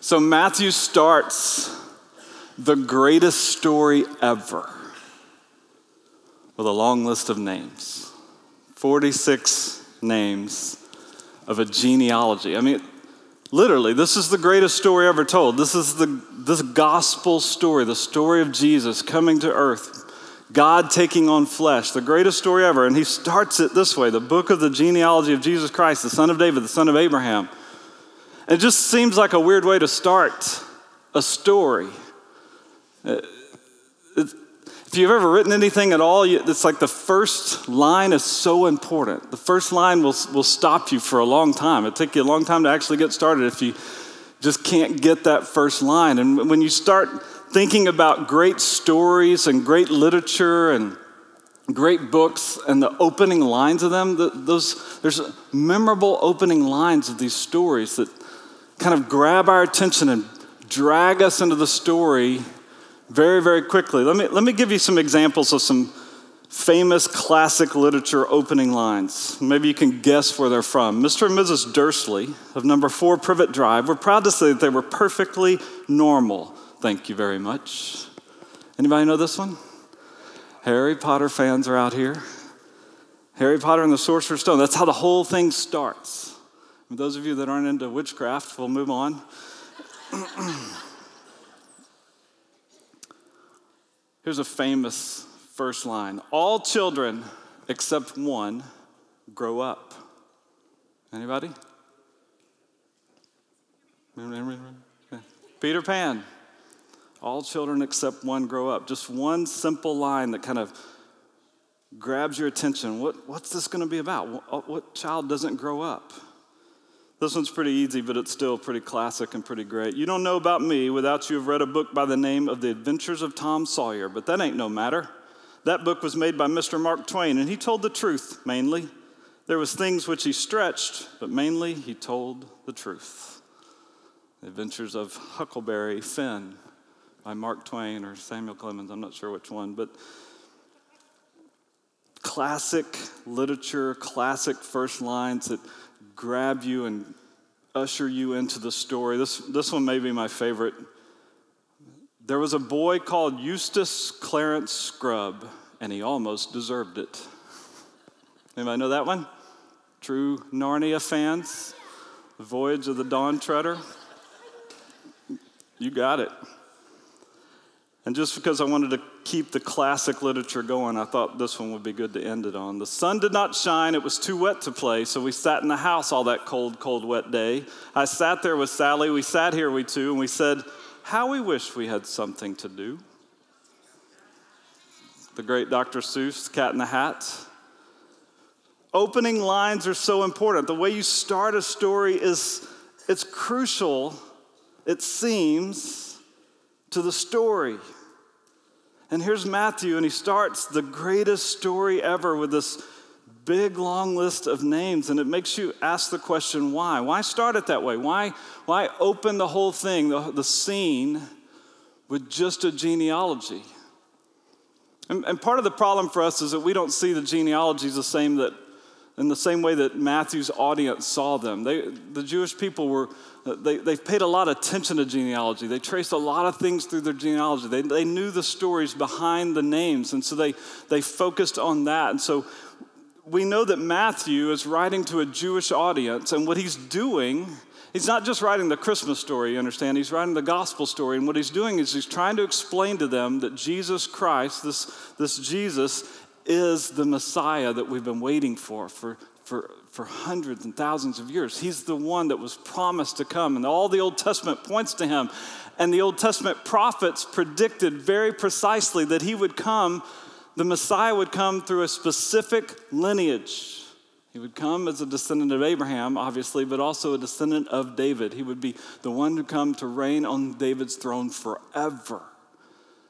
So Matthew starts the greatest story ever with a long list of names 46 names of a genealogy. I mean, literally, this is the greatest story ever told. This is the this gospel story, the story of Jesus coming to earth, God taking on flesh, the greatest story ever. And he starts it this way the book of the genealogy of Jesus Christ, the son of David, the son of Abraham. It just seems like a weird way to start a story. Uh, if you've ever written anything at all, it's like the first line is so important. The first line will, will stop you for a long time. It'll take you a long time to actually get started if you just can't get that first line. And when you start thinking about great stories and great literature and great books and the opening lines of them, those, there's memorable opening lines of these stories that kind of grab our attention and drag us into the story very, very quickly. Let me, let me give you some examples of some famous classic literature opening lines. Maybe you can guess where they're from. Mr. and Mrs. Dursley of number four Privet Drive were proud to say that they were perfectly normal. Thank you very much. Anybody know this one? Harry Potter fans are out here. Harry Potter and the Sorcerer's Stone. That's how the whole thing starts. For those of you that aren't into witchcraft, we'll move on. Here's a famous first line All children except one grow up. Anybody? Peter Pan. All children except one grow up. Just one simple line that kind of grabs your attention. What, what's this going to be about? What, what child doesn't grow up? This one's pretty easy, but it's still pretty classic and pretty great. You don't know about me without you have read a book by the name of The Adventures of Tom Sawyer, but that ain't no matter. That book was made by Mr. Mark Twain, and he told the truth mainly. There was things which he stretched, but mainly he told the truth. The Adventures of Huckleberry Finn by Mark Twain or Samuel Clemens, I'm not sure which one, but classic literature, classic first lines that grab you and usher you into the story. This, this one may be my favorite. There was a boy called Eustace Clarence Scrubb, and he almost deserved it. Anybody know that one? True Narnia fans? The Voyage of the Dawn Treader? You got it. And just because I wanted to keep the classic literature going, I thought this one would be good to end it on. The sun did not shine, it was too wet to play, so we sat in the house all that cold, cold, wet day. I sat there with Sally, we sat here, we two, and we said, How we wish we had something to do. The great Dr. Seuss, Cat in the Hat. Opening lines are so important. The way you start a story is it's crucial, it seems, to the story. And here's Matthew, and he starts the greatest story ever with this big long list of names and it makes you ask the question why? Why start it that way? Why why open the whole thing the, the scene with just a genealogy? And, and part of the problem for us is that we don't see the genealogies the same that in the same way that Matthew's audience saw them. They, the Jewish people were, Uh, they, they've paid a lot of attention to genealogy. They traced a lot of things through their genealogy. They, they knew the stories behind the names, and so they, they focused on that. And so we know that Matthew is writing to a Jewish audience, and what he's doing, he's not just writing the Christmas story, you understand? He's writing the gospel story, and what he's doing is he's trying to explain to them that Jesus Christ, this, this Jesus, is the Messiah that we've been waiting for for, for, for hundreds and thousands of years. He's the one that was promised to come, and all the Old Testament points to him. And the Old Testament prophets predicted very precisely that he would come, the Messiah would come through a specific lineage. He would come as a descendant of Abraham, obviously, but also a descendant of David. He would be the one to come to reign on David's throne forever.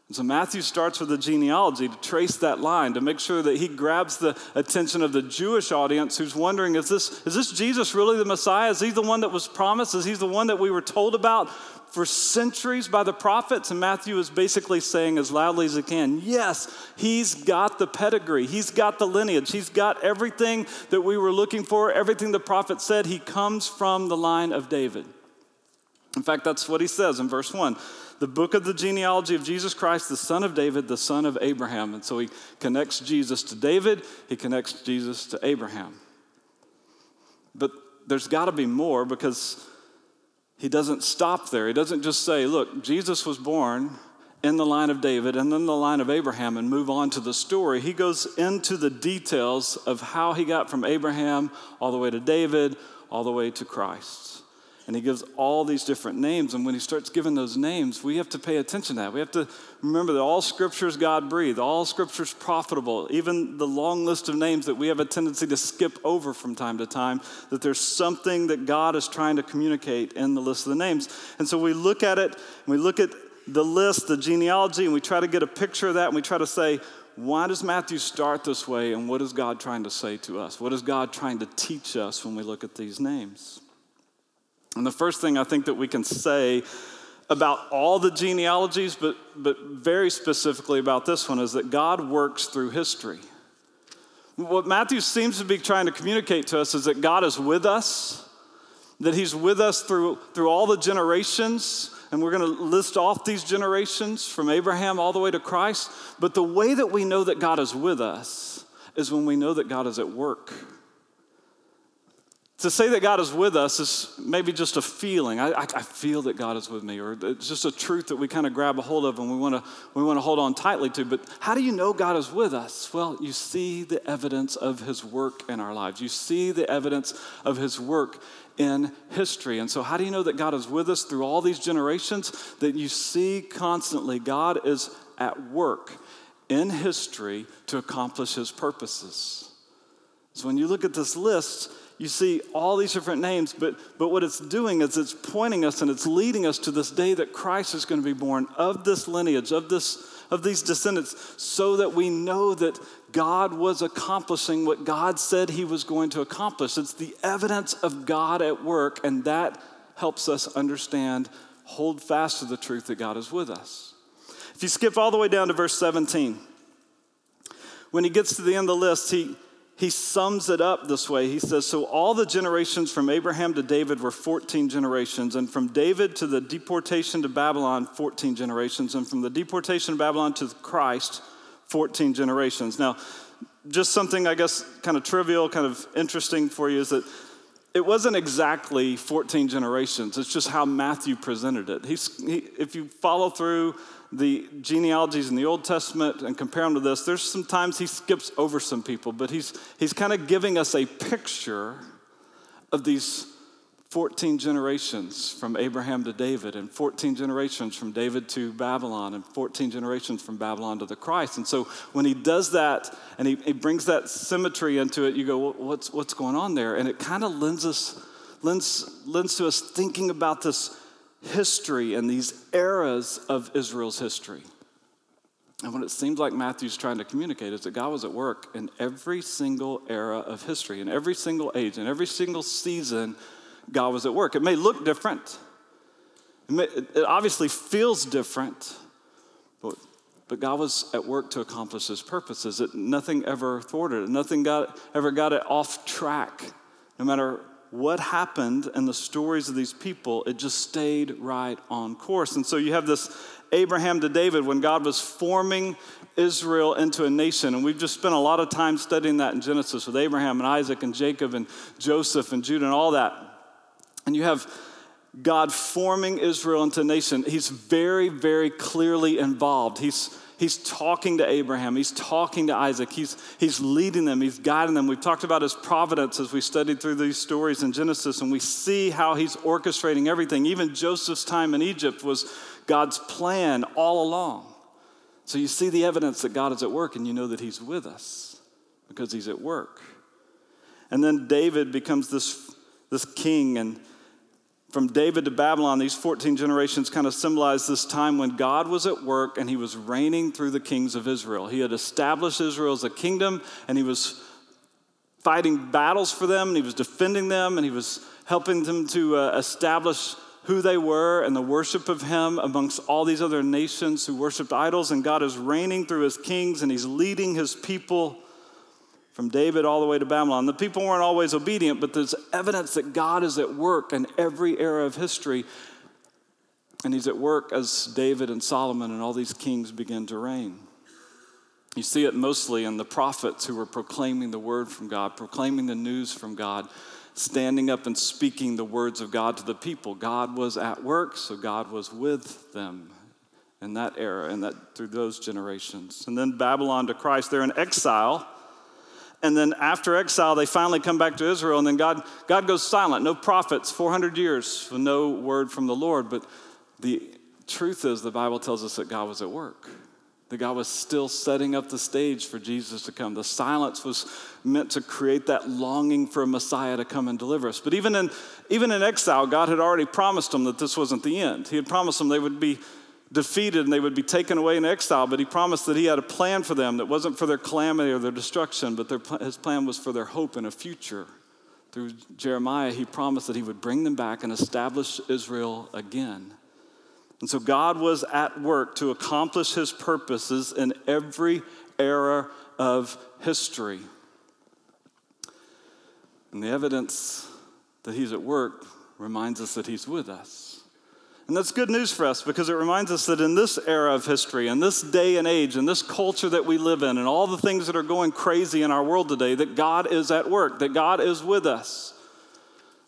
And so Matthew starts with the genealogy to trace that line, to make sure that he grabs the attention of the Jewish audience who's wondering is this, is this Jesus really the Messiah? Is he the one that was promised? Is he the one that we were told about for centuries by the prophets? And Matthew is basically saying as loudly as he can yes, he's got the pedigree, he's got the lineage, he's got everything that we were looking for, everything the prophet said. He comes from the line of David. In fact, that's what he says in verse 1 the book of the genealogy of Jesus Christ, the son of David, the son of Abraham. And so he connects Jesus to David, he connects Jesus to Abraham. But there's got to be more because he doesn't stop there. He doesn't just say, look, Jesus was born in the line of David and then the line of Abraham and move on to the story. He goes into the details of how he got from Abraham all the way to David, all the way to Christ. And he gives all these different names. And when he starts giving those names, we have to pay attention to that. We have to remember that all scriptures God breathed, all scriptures profitable, even the long list of names that we have a tendency to skip over from time to time, that there's something that God is trying to communicate in the list of the names. And so we look at it, we look at the list, the genealogy, and we try to get a picture of that, and we try to say, why does Matthew start this way, and what is God trying to say to us? What is God trying to teach us when we look at these names? And the first thing I think that we can say about all the genealogies, but, but very specifically about this one, is that God works through history. What Matthew seems to be trying to communicate to us is that God is with us, that He's with us through, through all the generations. And we're going to list off these generations from Abraham all the way to Christ. But the way that we know that God is with us is when we know that God is at work. To say that God is with us is maybe just a feeling. I, I, feel that God is with me, or it's just a truth that we kind of grab a hold of and we want to we want to hold on tightly to. But how do you know God is with us? Well, you see the evidence of His work in our lives. You see the evidence of His work in history. And so, how do you know that God is with us through all these generations? That you see constantly God is at work in history to accomplish His purposes. So when you look at this list you see all these different names, but, but what it's doing is it's pointing us and it's leading us to this day that Christ is going to be born of this lineage, of, this, of these descendants, so that we know that God was accomplishing what God said he was going to accomplish. It's the evidence of God at work, and that helps us understand, hold fast to the truth that God is with us. If you skip all the way down to verse 17, when he gets to the end of the list, he he sums it up this way. He says, So all the generations from Abraham to David were 14 generations, and from David to the deportation to Babylon, 14 generations, and from the deportation to Babylon to Christ, 14 generations. Now, just something I guess kind of trivial, kind of interesting for you is that it wasn't exactly 14 generations. It's just how Matthew presented it. He's, he, if you follow through the genealogies in the Old Testament and compare them to this, there's sometimes he skips over some people, but he's, he's kind of giving us a picture of these 14 generations from Abraham to David, and 14 generations from David to Babylon, and 14 generations from Babylon to the Christ. And so when he does that and he, he brings that symmetry into it, you go, well, what's, what's going on there? And it kind of lends us, lends, lends to us thinking about this history and these eras of Israel's history. And what it seems like Matthew's trying to communicate is that God was at work in every single era of history, in every single age, in every single season, God was at work. It may look different, it, may, it obviously feels different, but, but God was at work to accomplish his purposes. It, nothing ever thwarted it, nothing got, ever got it off track. No matter what happened in the stories of these people, it just stayed right on course. And so you have this Abraham to David when God was forming Israel into a nation. And we've just spent a lot of time studying that in Genesis with Abraham and Isaac and Jacob and Joseph and Judah and all that. And you have God forming Israel into a nation. He's very, very clearly involved. He's He's talking to Abraham, he's talking to Isaac, he's, he's leading them, he's guiding them. We've talked about his providence as we studied through these stories in Genesis, and we see how he's orchestrating everything. Even Joseph's time in Egypt was God's plan all along. So you see the evidence that God is at work, and you know that he's with us because he's at work. And then David becomes this, this king, and from David to Babylon, these 14 generations kind of symbolize this time when God was at work and he was reigning through the kings of Israel. He had established Israel as a kingdom and he was fighting battles for them and he was defending them and he was helping them to uh, establish who they were and the worship of him amongst all these other nations who worshiped idols. And God is reigning through his kings and he's leading his people from David all the way to Babylon. The people weren't always obedient, but there's evidence that God is at work in every era of history. And he's at work as David and Solomon and all these kings begin to reign. You see it mostly in the prophets who were proclaiming the word from God, proclaiming the news from God, standing up and speaking the words of God to the people. God was at work, so God was with them in that era and that through those generations. And then Babylon to Christ, they're in exile. And then after exile, they finally come back to Israel, and then God, God goes silent. No prophets, 400 years no word from the Lord. But the truth is, the Bible tells us that God was at work that God was still setting up the stage for Jesus to come. The silence was meant to create that longing for a Messiah to come and deliver us. But even in, even in exile, God had already promised them that this wasn't the end. He had promised them they would be defeated and they would be taken away in exile, but He promised that He had a plan for them that wasn't for their calamity or their destruction, but their, His plan was for their hope and a future. Through Jeremiah, He promised that He would bring them back and establish Israel again. And so God was at work to accomplish his purposes in every era of history. And the evidence that he's at work reminds us that he's with us. And that's good news for us because it reminds us that in this era of history, in this day and age, in this culture that we live in, and all the things that are going crazy in our world today, that God is at work, that God is with us.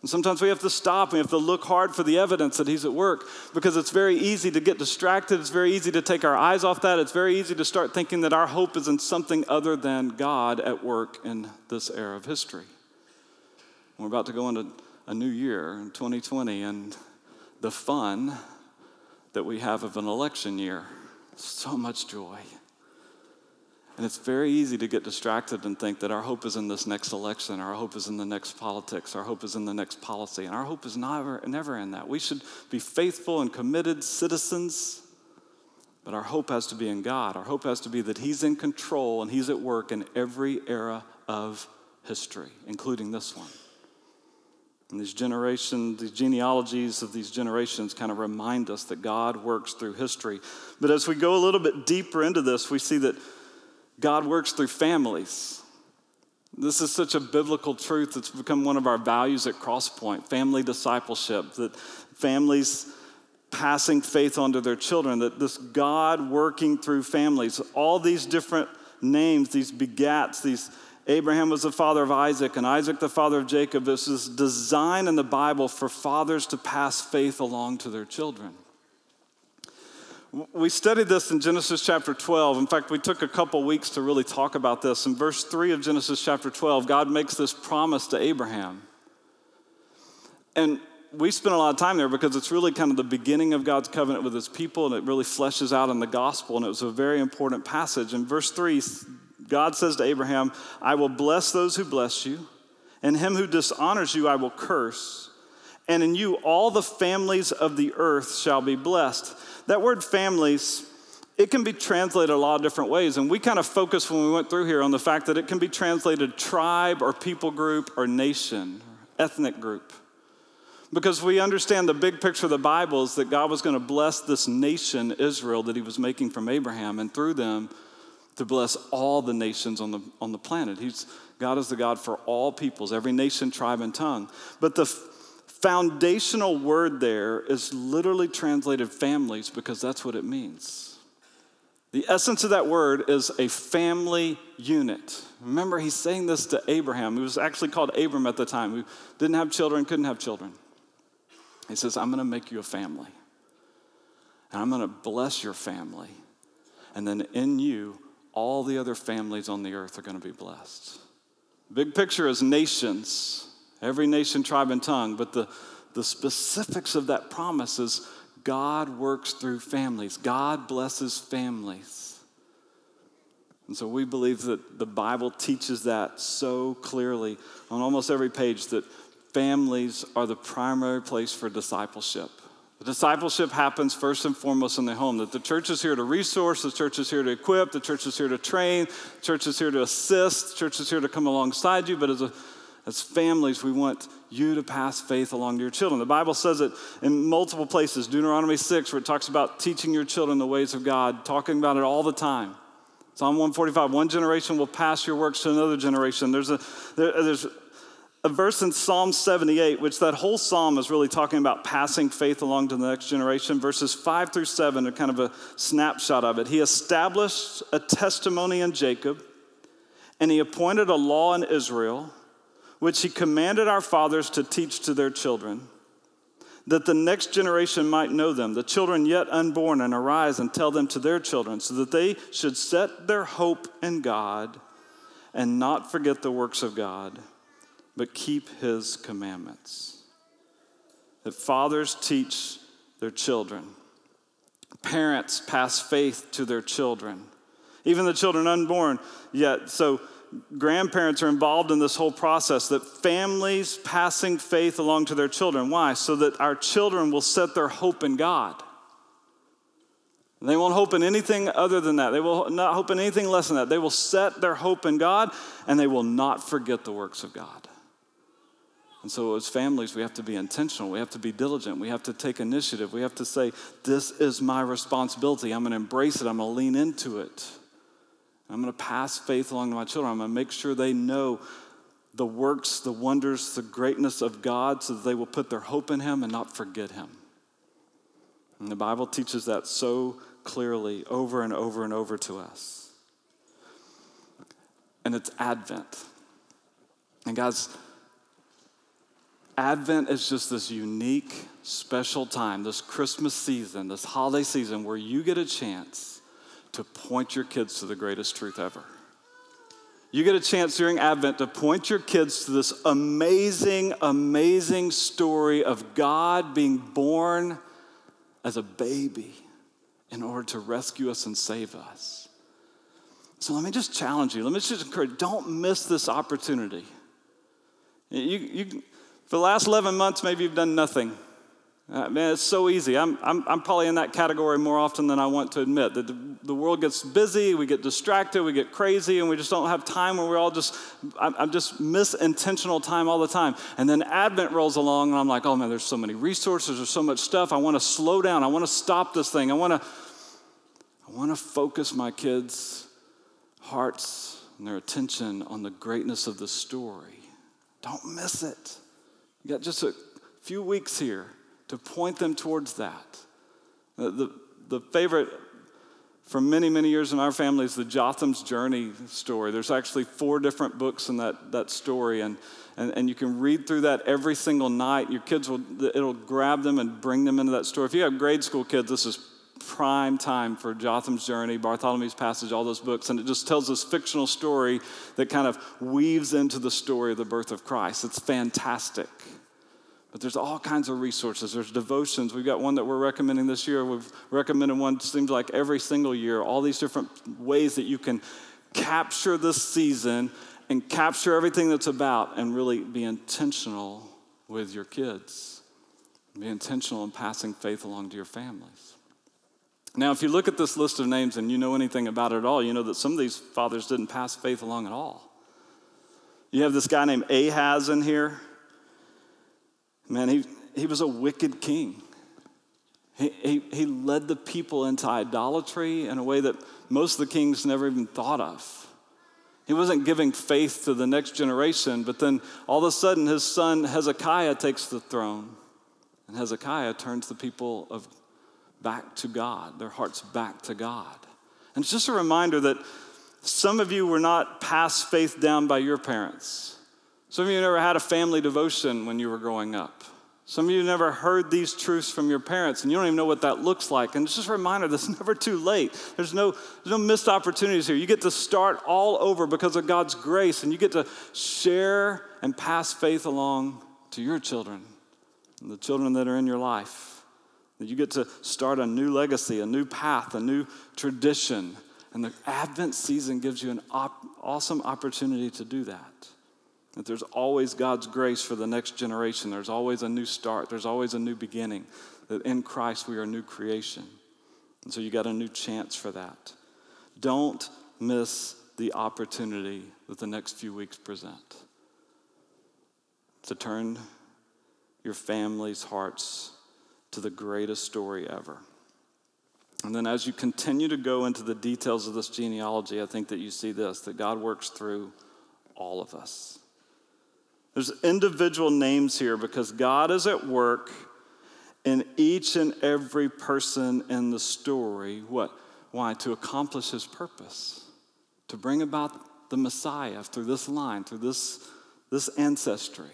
And sometimes we have to stop. We have to look hard for the evidence that He's at work because it's very easy to get distracted. It's very easy to take our eyes off that. It's very easy to start thinking that our hope is in something other than God at work in this era of history. We're about to go into a new year in 2020 and the fun that we have of an election year. So much joy. And it's very easy to get distracted and think that our hope is in this next election, our hope is in the next politics, our hope is in the next policy, and our hope is never, never in that. We should be faithful and committed citizens, but our hope has to be in God. Our hope has to be that He's in control and He's at work in every era of history, including this one. And these generations, these genealogies of these generations kind of remind us that God works through history. But as we go a little bit deeper into this, we see that God works through families. This is such a biblical truth that's become one of our values at Crosspoint family discipleship, that families passing faith onto their children, that this God working through families, all these different names, these begats, these Abraham was the father of Isaac and Isaac the father of Jacob. This is design in the Bible for fathers to pass faith along to their children. We studied this in Genesis chapter 12. In fact, we took a couple weeks to really talk about this. In verse 3 of Genesis chapter 12, God makes this promise to Abraham. And we spent a lot of time there because it's really kind of the beginning of God's covenant with his people, and it really fleshes out in the gospel, and it was a very important passage. In verse 3, God says to Abraham, I will bless those who bless you, and him who dishonors you I will curse and in you all the families of the earth shall be blessed. That word families, it can be translated a lot of different ways. And we kind of focused when we went through here on the fact that it can be translated tribe or people group or nation, or ethnic group. Because we understand the big picture of the Bible is that God was going to bless this nation, Israel, that he was making from Abraham, and through them to bless all the nations on the, on the planet. He's, God is the God for all peoples, every nation, tribe, and tongue. But the foundational word there is literally translated families because that's what it means. The essence of that word is a family unit. Remember, he's saying this to Abraham, who was actually called Abram at the time, who didn't have children, couldn't have children. He says, I'm going to make you a family, and I'm going to bless your family. And then in you, all the other families on the earth are going to be blessed. Big picture is nations every nation, tribe, and tongue. But the, the specifics of that promise is God works through families, God blesses families. And so we believe that the Bible teaches that so clearly on almost every page that families are the primary place for discipleship. The discipleship happens first and foremost in the home. That the church is here to resource, the church is here to equip, the church is here to train, the church is here to assist, the church is here to come alongside you. But as a as families, we want you to pass faith along to your children. The Bible says it in multiple places. Deuteronomy 6, where it talks about teaching your children the ways of God, talking about it all the time. Psalm 145, one generation will pass your works to another generation. There's, a, there, there's a verse in Psalm 78, which that whole psalm is really talking about passing faith along to the next generation. Verses 5 through 7 are kind of a snapshot of it. He established a testimony in Jacob, and he appointed a law in Israel, which he commanded our fathers to teach to their children, that the next generation might know them, the children yet unborn, and arise and tell them to their children, so that they should set their hope in God and not forget the works of God but keep his commandments. That fathers teach their children, parents pass faith to their children, even the children unborn. Yet, so grandparents are involved in this whole process that families passing faith along to their children. Why? So that our children will set their hope in God. They won't hope in anything other than that. They will not hope in anything less than that. They will set their hope in God and they will not forget the works of God. And so, as families, we have to be intentional. We have to be diligent. We have to take initiative. We have to say, This is my responsibility. I'm going to embrace it. I'm going to lean into it. I'm going to pass faith along to my children. I'm going to make sure they know the works, the wonders, the greatness of God so that they will put their hope in Him and not forget Him. And the Bible teaches that so clearly over and over and over to us. And it's Advent. And guys, Advent is just this unique, special time, this Christmas season, this holiday season, where you get a chance to point your kids to the greatest truth ever. You get a chance during Advent to point your kids to this amazing, amazing story of God being born as a baby in order to rescue us and save us. So let me just challenge you. Let me just encourage don't miss this opportunity. You, you, for the last 11 months, maybe you've done nothing. Uh, man, it's so easy. I'm, I'm, I'm probably in that category more often than I want to admit. That the, the world gets busy, we get distracted, we get crazy, and we just don't have time where we're all just, I'm, I'm just miss intentional time all the time. And then Advent rolls along, and I'm like, oh man, there's so many resources, there's so much stuff. I want to slow down. I want to stop this thing. I want to, I want to focus my kids' hearts and their attention on the greatness of the story. Don't miss it. You got just a few weeks here to point them towards that. The, the, the favorite for many, many years in our family is the Jotham's Journey story. There's actually four different books in that, that story, and, and, and you can read through that every single night. Your kids will, it'll grab them and bring them into that story. If you have grade school kids, this is prime time for Jotham's Journey, Bartholomew's Passage, all those books. And it just tells this fictional story that kind of weaves into the story of the birth of Christ. It's fantastic. But there's all kinds of resources. There's devotions. We've got one that we're recommending this year. We've recommended one, seems like every single year, all these different ways that you can capture this season and capture everything that's about and really be intentional with your kids. Be intentional in passing faith along to your families. Now, if you look at this list of names and you know anything about it at all, you know that some of these fathers didn't pass faith along at all. You have this guy named Ahaz in here. Man, he, he was a wicked king. He, he, he led the people into idolatry in a way that most of the kings never even thought of. He wasn't giving faith to the next generation, but then all of a sudden his son Hezekiah takes the throne. And Hezekiah turns the people of back to God, their hearts back to God. And it's just a reminder that some of you were not passed faith down by your parents. Some of you never had a family devotion when you were growing up. Some of you never heard these truths from your parents, and you don't even know what that looks like. And it's just a reminder that it's never too late. There's no, there's no missed opportunities here. You get to start all over because of God's grace, and you get to share and pass faith along to your children and the children that are in your life. You get to start a new legacy, a new path, a new tradition. And the Advent season gives you an op- awesome opportunity to do that. That there's always God's grace for the next generation. There's always a new start. There's always a new beginning. That in Christ we are a new creation. And so you got a new chance for that. Don't miss the opportunity that the next few weeks present to turn your family's hearts to the greatest story ever. And then as you continue to go into the details of this genealogy, I think that you see this that God works through all of us. There's individual names here because God is at work in each and every person in the story. What? Why? To accomplish his purpose, to bring about the Messiah through this line, through this, this ancestry.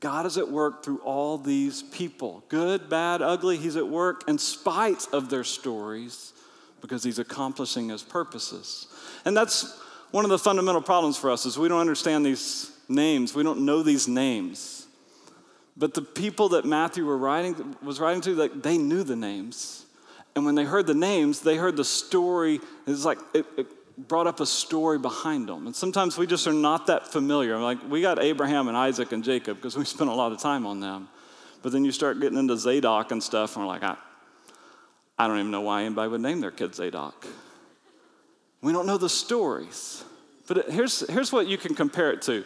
God is at work through all these people good, bad, ugly. He's at work in spite of their stories because he's accomplishing his purposes. And that's one of the fundamental problems for us is we don't understand these names. We don't know these names. But the people that Matthew writing, was writing to, like, they knew the names. And when they heard the names, they heard the story. It's like it, it brought up a story behind them. And sometimes we just are not that familiar. Like we got Abraham and Isaac and Jacob because we spent a lot of time on them. But then you start getting into Zadok and stuff, and we're like, I, I don't even know why anybody would name their kid Zadok. We don't know the stories. But here's, here's what you can compare it to.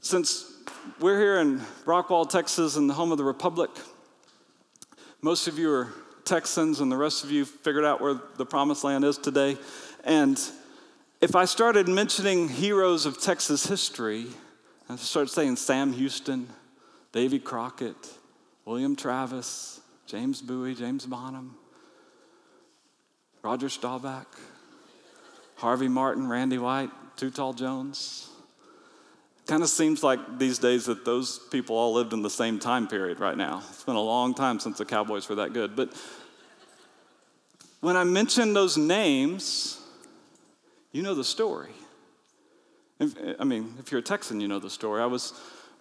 Since we're here in Rockwall, Texas, in the home of the Republic, most of you are Texans, and the rest of you figured out where the promised land is today. And if I started mentioning heroes of Texas history, I started saying Sam Houston, Davy Crockett, William Travis, James Bowie, James Bonham, Roger Staubach, Harvey Martin, Randy White, Too Tall Jones. Kind of seems like these days that those people all lived in the same time period right now. It's been a long time since the Cowboys were that good. But when I mention those names, you know the story. If, I mean, if you're a Texan, you know the story. I was,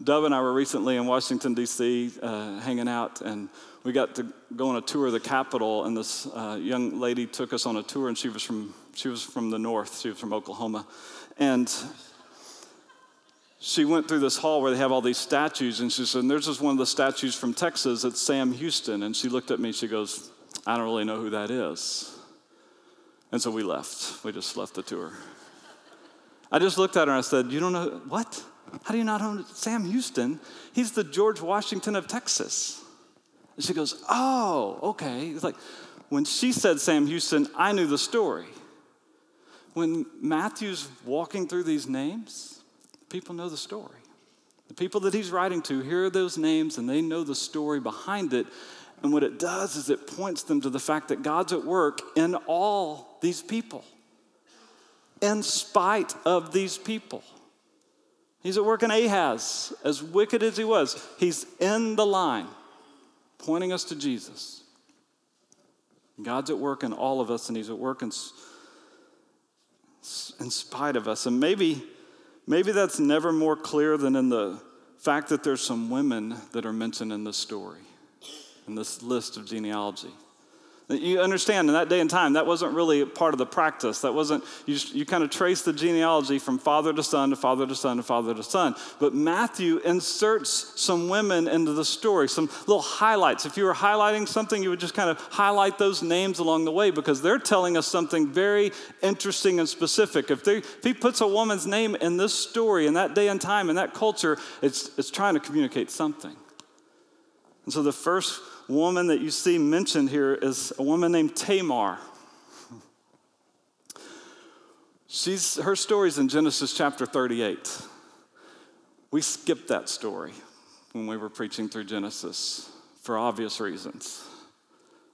Dove and I were recently in Washington, D.C., uh, hanging out, and we got to go on a tour of the Capitol, and this uh, young lady took us on a tour, and she was from, she was from the north, she was from Oklahoma. And she went through this hall where they have all these statues, and she said, and there's just one of the statues from Texas, it's Sam Houston. And she looked at me, she goes, I don't really know who that is. And so we left. We just left the tour. I just looked at her and I said, You don't know what? How do you not know Sam Houston? He's the George Washington of Texas. And she goes, Oh, okay. It's like when she said Sam Houston, I knew the story. When Matthew's walking through these names, people know the story. The people that he's writing to hear those names and they know the story behind it. And what it does is it points them to the fact that God's at work in all these people, in spite of these people. He's at work in Ahaz, as wicked as he was. He's in the line, pointing us to Jesus. God's at work in all of us, and He's at work in, in spite of us. And maybe, maybe that's never more clear than in the fact that there's some women that are mentioned in this story in this list of genealogy. You understand, in that day and time, that wasn't really part of the practice. That wasn't, you, you kind of trace the genealogy from father to son to father to son to father to son. But Matthew inserts some women into the story, some little highlights. If you were highlighting something, you would just kind of highlight those names along the way because they're telling us something very interesting and specific. If, they, if he puts a woman's name in this story, in that day and time, in that culture, it's, it's trying to communicate something. And so the first woman that you see mentioned here is a woman named Tamar. She's, her story's in Genesis chapter 38. We skipped that story when we were preaching through Genesis for obvious reasons.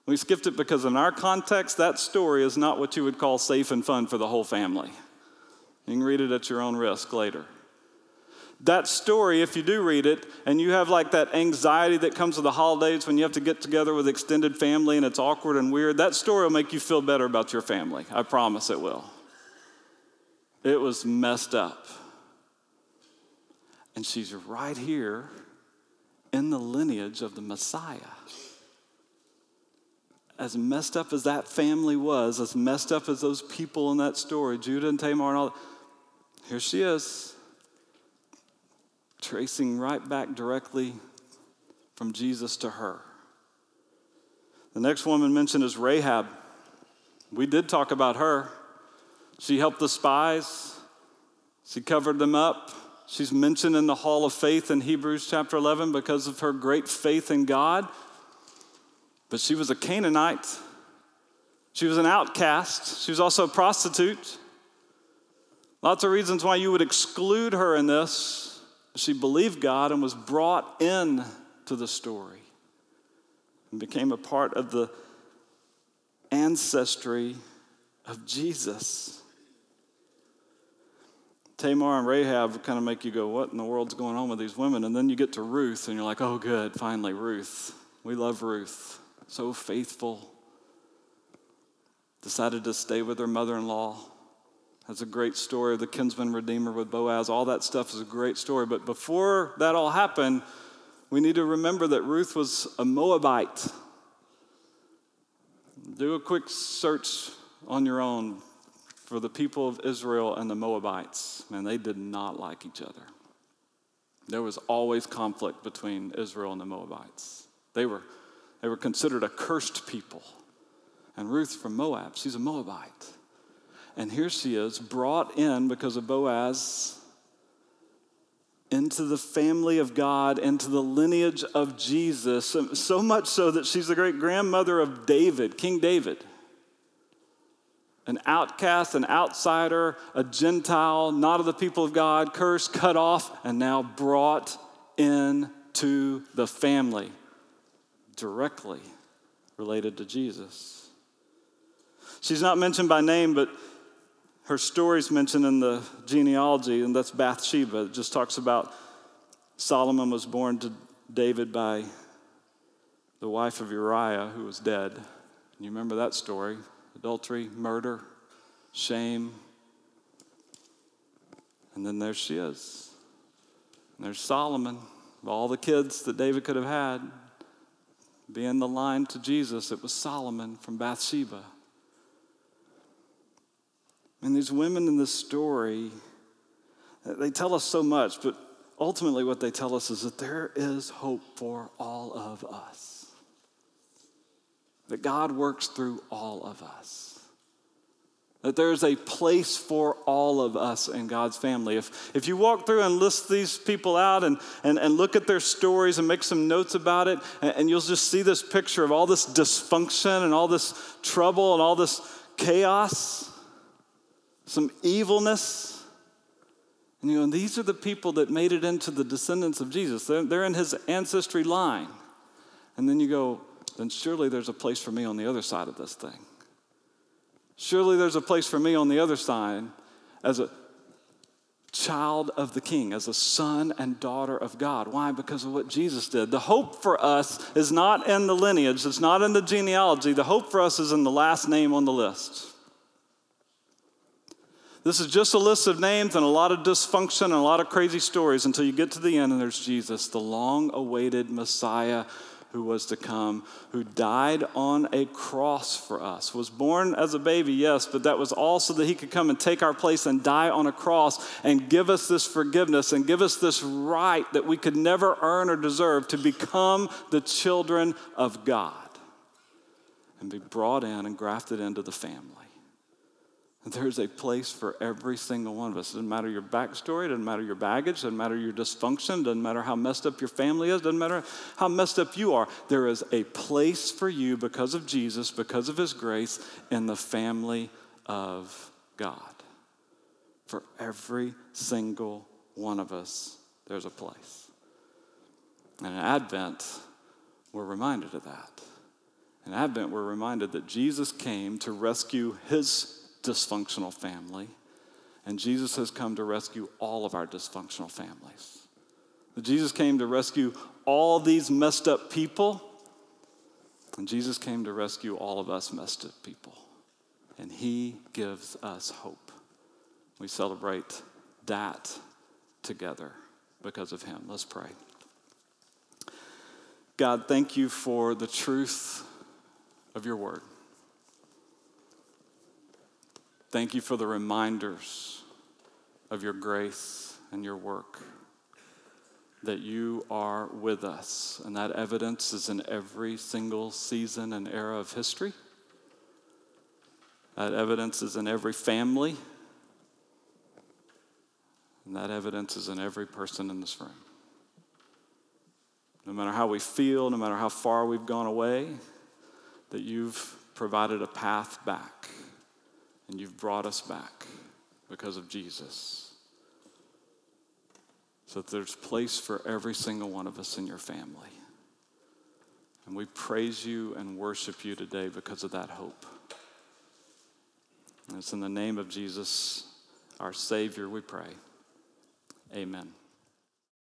We skipped it because, in our context, that story is not what you would call safe and fun for the whole family. You can read it at your own risk later. That story, if you do read it, and you have like that anxiety that comes with the holidays when you have to get together with extended family and it's awkward and weird, that story will make you feel better about your family. I promise it will. It was messed up. And she's right here in the lineage of the Messiah. As messed up as that family was, as messed up as those people in that story, Judah and Tamar and all, here she is tracing right back directly from Jesus to her. The next woman mentioned is Rahab. We did talk about her. She helped the spies, she covered them up. She's mentioned in the Hall of Faith in Hebrews chapter 11 because of her great faith in God. But she was a Canaanite. She was an outcast. She was also a prostitute. Lots of reasons why you would exclude her in this. She believed God and was brought in to the story and became a part of the ancestry of Jesus. Tamar and Rahab kind of make you go, What in the world's going on with these women? And then you get to Ruth, and you're like, Oh, good, finally, Ruth. We love Ruth. So faithful. Decided to stay with her mother in law. That's a great story of the kinsman redeemer with Boaz. All that stuff is a great story. But before that all happened, we need to remember that Ruth was a Moabite. Do a quick search on your own for the people of Israel and the Moabites. Man, they did not like each other. There was always conflict between Israel and the Moabites. They were, they were considered a cursed people. And Ruth from Moab, she's a Moabite. And here she is, brought in because of Boaz into the family of God, into the lineage of Jesus, so much so that she's the great grandmother of David, King David. An outcast, an outsider, a Gentile, not of the people of God, cursed, cut off, and now brought into the family, directly related to Jesus. She's not mentioned by name, but her story's mentioned in the genealogy, and that's Bathsheba. It just talks about Solomon was born to David by the wife of Uriah, who was dead. You remember that story adultery, murder, shame. And then there she is. And there's Solomon, of all the kids that David could have had. Being the line to Jesus, it was Solomon from Bathsheba. And these women in this story, uh, they tell us so much, but ultimately what they tell us is that there is hope for all of us. That God works through all of us. That there is a place for all of us in God's family. If, if you walk through and list these people out and, and, and look at their stories and make some notes about it, and, and you'll just see this picture of all this dysfunction and all this trouble and all this chaos some evilness. And you know, these are the people that made it into the descendants of Jesus. They're, they're in his ancestry line. And then you go, then surely there's a place for me on the other side of this thing. Surely there's a place for me on the other side as a child of the king, as a son and daughter of God. Why? Because of what Jesus did. The hope for us is not in the lineage, it's not in the genealogy. The hope for us is in the last name on the list. This is just a list of names and a lot of dysfunction and a lot of crazy stories until you get to the end and there's Jesus, the long awaited Messiah who was to come, who died on a cross for us, was born as a baby, yes, but that was all so that he could come and take our place and die on a cross and give us this forgiveness and give us this right that we could never earn or deserve to become the children of God and be brought in and grafted into the family. There's a place for every single one of us. It doesn't matter your backstory, it doesn't matter your baggage, it doesn't matter your dysfunction, it doesn't matter how messed up your family is, it doesn't matter how messed up you are. There is a place for you because of Jesus, because of his grace, in the family of God. For every single one of us, there's a place. And in Advent, we're reminded of that. In Advent, we're reminded that Jesus came to rescue his dysfunctional family, and Jesus has come to rescue all of our dysfunctional families. Jesus came to rescue all these messed up people, and Jesus came to rescue all of us messed up people. And He gives us hope. We celebrate that together because of Him. Let's pray. God, thank you for the truth of your word. Thank you for the reminders of your grace and your work, that you are with us. And that evidence is in every single season and era of history. That evidence is in every family. And that evidence is in every person in this room. No matter how we feel, no matter how far we've gone away, that you've provided a path back and you've brought us back because of Jesus. so that there's place for every single one of us in your family. And we praise you and worship you today because of that hope. And it's in the name of Jesus, our Savior, we pray. Amen.